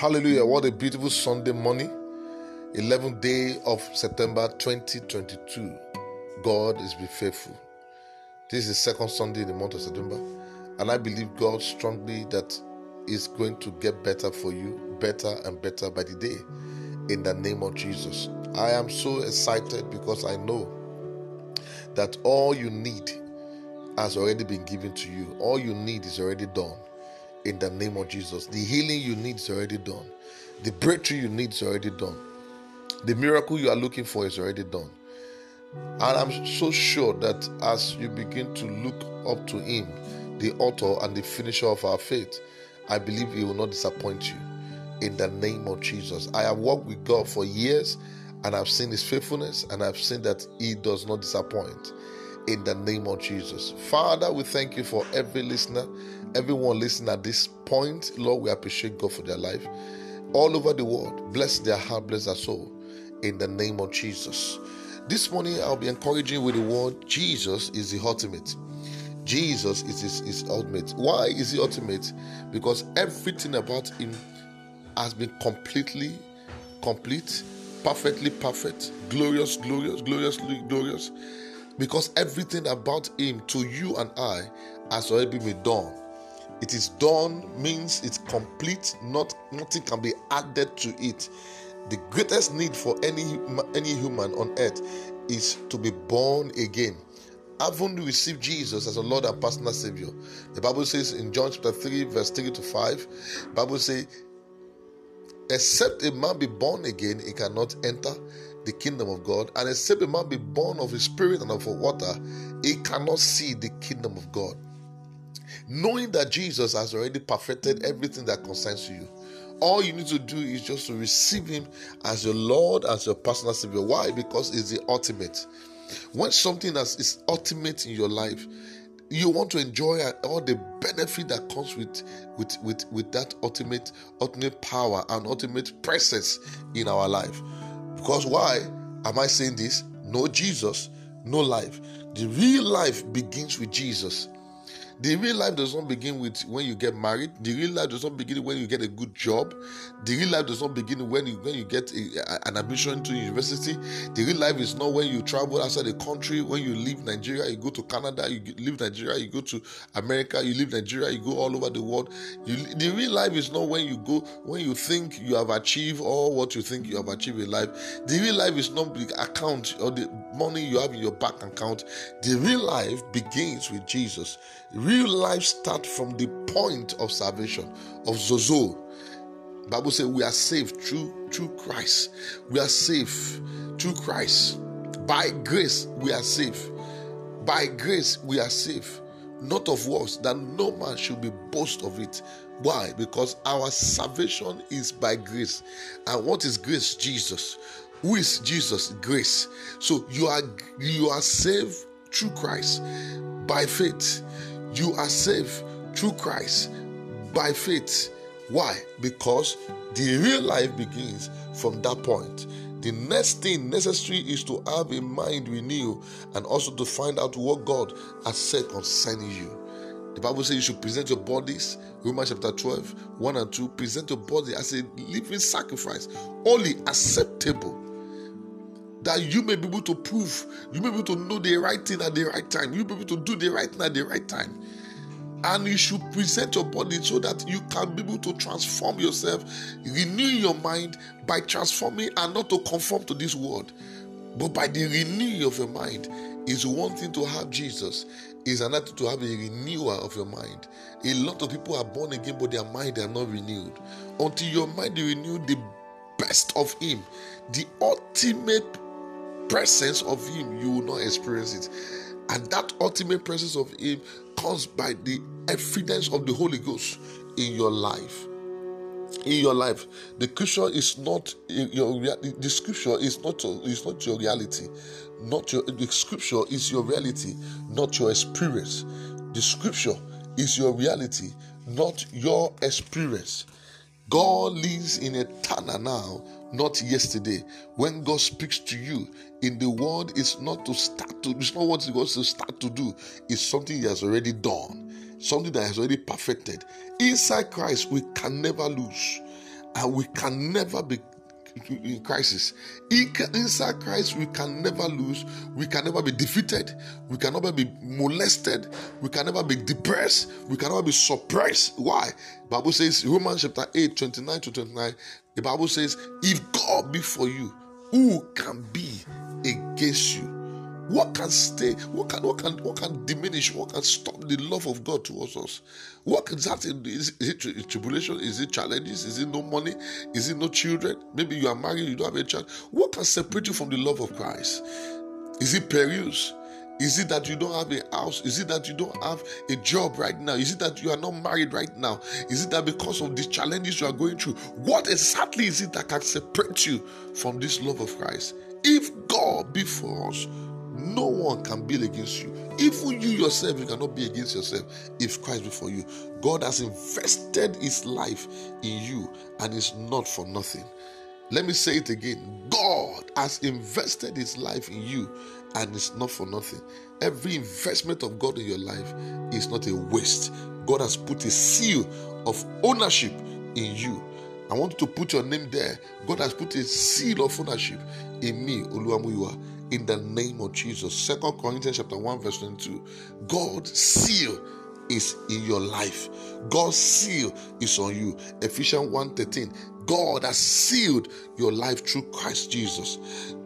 Hallelujah. What a beautiful Sunday morning. 11th day of September 2022. God is be faithful. This is the second Sunday in the month of September. And I believe God strongly that is going to get better for you, better and better by the day. In the name of Jesus. I am so excited because I know that all you need has already been given to you. All you need is already done in the name of Jesus. The healing you need is already done. The breakthrough you need is already done. The miracle you are looking for is already done. And I'm so sure that as you begin to look up to Him, the author and the finisher of our faith, I believe He will not disappoint you in the name of Jesus. I have walked with God for years and I've seen His faithfulness and I've seen that He does not disappoint in the name of Jesus. Father, we thank you for every listener, everyone listening at this point. Lord, we appreciate God for their life. All over the world, bless their heart, bless their soul in the name of Jesus. This morning, I'll be encouraging with the word Jesus is the ultimate. Jesus is his, his ultimate. Why is he ultimate? Because everything about him has been completely complete, perfectly perfect, glorious, glorious, gloriously glorious. Because everything about him to you and I has already been done. It is done means it's complete, not nothing can be added to it. The greatest need for any any human on earth is to be born again. Having received Jesus as a Lord and personal Savior, the Bible says in John chapter 3, verse 3 to 5, Bible says, Except a man be born again, he cannot enter the kingdom of God. And except a man be born of the spirit and of water, he cannot see the kingdom of God. Knowing that Jesus has already perfected everything that concerns you. All you need to do is just to receive him as your Lord, as your personal Savior. Why? Because it's the ultimate. When something that is ultimate in your life, you want to enjoy all the benefit that comes with with with with that ultimate ultimate power and ultimate presence in our life because why am i saying this? No jesus no life. The real life begins with jesus the real life does not begin with when you get married. The real life does not begin when you get a good job. The real life does not begin when you when you get a, an admission to university. The real life is not when you travel outside the country. When you leave Nigeria, you go to Canada. You leave Nigeria, you go to America. You leave Nigeria, you go all over the world. You, the real life is not when you go when you think you have achieved all what you think you have achieved in life. The real life is not the account or the money you have in your bank account. The real life begins with Jesus. Real life starts from the point of salvation, of sozo. Bible says we are saved through through Christ. We are saved through Christ. By grace we are saved. By grace we are saved. Not of works, that no man should be boast of it. Why? Because our salvation is by grace. And what is grace? Jesus. Who is Jesus? Grace. So you are you are saved through Christ by faith. You are saved through Christ by faith. Why? Because the real life begins from that point. The next thing necessary is to have a mind renewed and also to find out what God has said concerning you. The Bible says you should present your bodies, Romans chapter 12, 1 and 2. Present your body as a living sacrifice, only acceptable that you may be able to prove, you may be able to know the right thing at the right time, you may be able to do the right thing at the right time. And you should present your body so that you can be able to transform yourself, renew your mind by transforming and not to conform to this world, but by the renewing of your mind. Is one thing to have Jesus, is another to have a renewal of your mind. A lot of people are born again, but their mind they are not renewed. Until your mind is renewed, the best of Him, the ultimate presence of Him, you will not experience it. And that ultimate presence of Him comes by the evidence of the Holy Ghost in your life. In your life, the scripture is not your the scripture is not is not your reality, not your the scripture is your reality, not your experience. The scripture is your reality, not your experience. God lives in eternal now, not yesterday. When God speaks to you in the word, it's not to start to, it's not what He wants to start to do, it's something He has already done, something that has already perfected. Inside Christ, we can never lose. and we can never be in crisis. Inside Christ, we can never lose. We can never be defeated. We can never be molested. We can never be depressed. We can never be suppressed. Why? Bible says, Romans chapter 8, 29 to 29, the Bible says, If God be for you, who can be against you? What can stay? What can what can what can diminish? What can stop the love of God towards us? What is that? Is, is it tribulation? Is it challenges? Is it no money? Is it no children? Maybe you are married, you don't have a child. What can separate you from the love of Christ? Is it perils? Is it that you don't have a house? Is it that you don't have a job right now? Is it that you are not married right now? Is it that because of the challenges you are going through? What exactly is it that can separate you from this love of Christ? If God be for us, no one can build against you. Even you yourself, you cannot be against yourself if Christ be for you. God has invested his life in you and it's not for nothing. Let me say it again God has invested his life in you and it's not for nothing. Every investment of God in your life is not a waste. God has put a seal of ownership in you. I want you to put your name there. God has put a seal of ownership in me, Oluwamuyiwa in the name of Jesus. Second Corinthians chapter 1, verse 22. God's seal is in your life. God's seal is on you. Ephesians 1:13. God has sealed your life through Christ Jesus.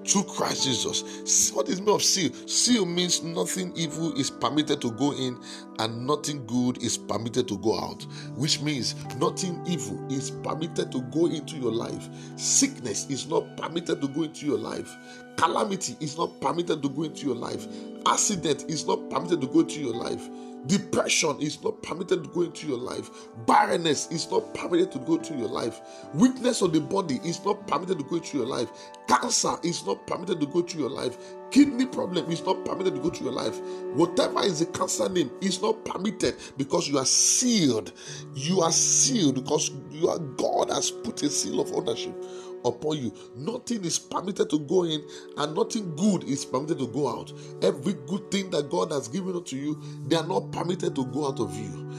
Through Christ Jesus. What is mean of seal? Seal means nothing evil is permitted to go in and nothing good is permitted to go out. Which means nothing evil is permitted to go into your life. Sickness is not permitted to go into your life. Calamity is not permitted to go into your life. Accident is not permitted to go into your life. Depression is not permitted to go into your life. Barrenness is not permitted to go into your life. Weakness of the body is not permitted to go into your life. Cancer is not permitted to go into your life. Kidney problem is not permitted to go to your life. Whatever is the cancer name is not permitted because you are sealed. You are sealed because you are God has put a seal of ownership upon you. Nothing is permitted to go in, and nothing good is permitted to go out. Every good thing that God has given unto you, they are not permitted to go out of you.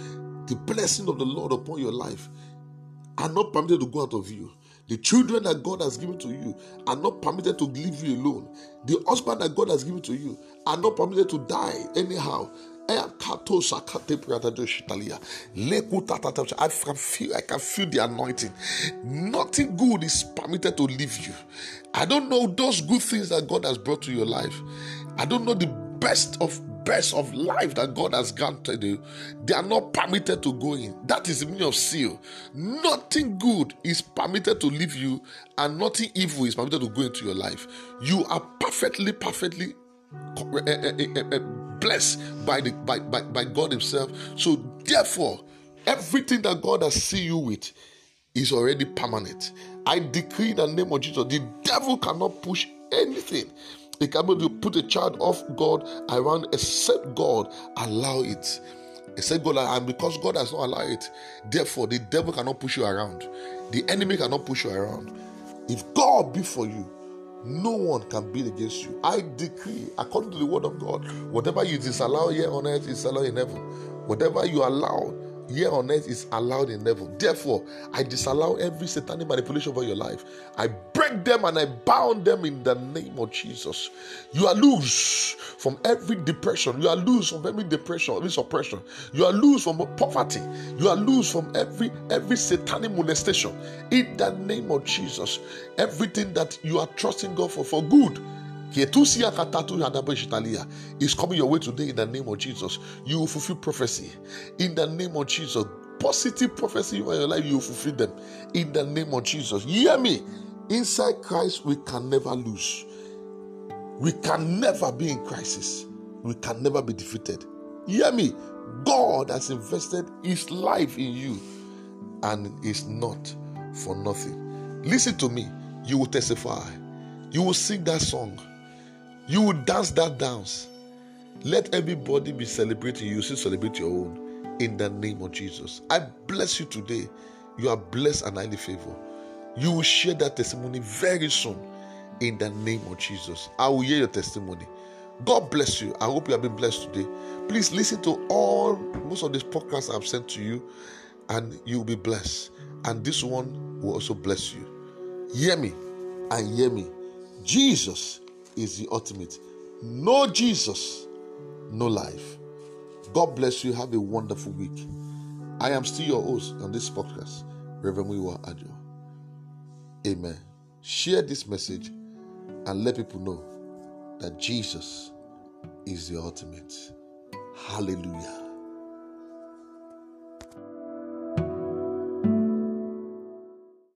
The blessing of the Lord upon your life are not permitted to go out of you. The children that God has given to you are not permitted to leave you alone. The husband that God has given to you are not permitted to die anyhow. Eh, I can feel I can feel the anointing. Nothing good is permitted to leave you. I don't know those good things that God has brought to your life. I don't know the best of best of life that God has granted you, they are not permitted to go in. That is the meaning of seal. Nothing good is permitted to leave you, and nothing evil is permitted to go into your life. You are perfectly, perfectly Eh, eh, eh, blessed by, the, by, by, by God Himself. So, therefore, everything that God has seen you with is already permanent. I decree in the name of Jesus, the devil cannot push anything. He cannot put a child off God around except God allow it. Except God, and because God has not allowed it, therefore the devil cannot push you around. The enemy cannot push you around. If God be for you, no one can be against you. I decree, according to the word of God, whatever you disallow here on earth is allowed in heaven. Whatever you allow here on earth is allowed in heaven. Therefore, I disallow every satanic manipulation over your life. I break them and I bound them in the name of Jesus. You are loose from every depression. You are loose from every depression, every suppression. You are loose from poverty. You are loose from every every satanic molestation. In the name of Jesus, everything that you are trusting God for for good is coming your way today in the name of Jesus. You will fulfill prophecy in the name of Jesus. Positive prophecy in your life, you will fulfill them in the name of Jesus. Hear me. Inside Christ, we can never lose. We can never be in crisis. We can never be defeated. Hear me. God has invested his life in you and is not for nothing. Listen to me. You will testify. You will sing that song. You will dance that dance. Let everybody be celebrating you. Still celebrate your own in the name of Jesus. I bless you today. You are blessed and highly favored. You will share that testimony very soon in the name of Jesus. I will hear your testimony. God bless you. I hope you have been blessed today. Please listen to all most of these podcasts I've sent to you, and you'll be blessed. and this one will also bless you. Hear me and hear me. Jesus is the ultimate. No Jesus, no life. God bless you. Have a wonderful week. I am still your host on this podcast, Reverend Wiwa Adjo. Amen. Share this message and let people know that Jesus is the ultimate. Hallelujah.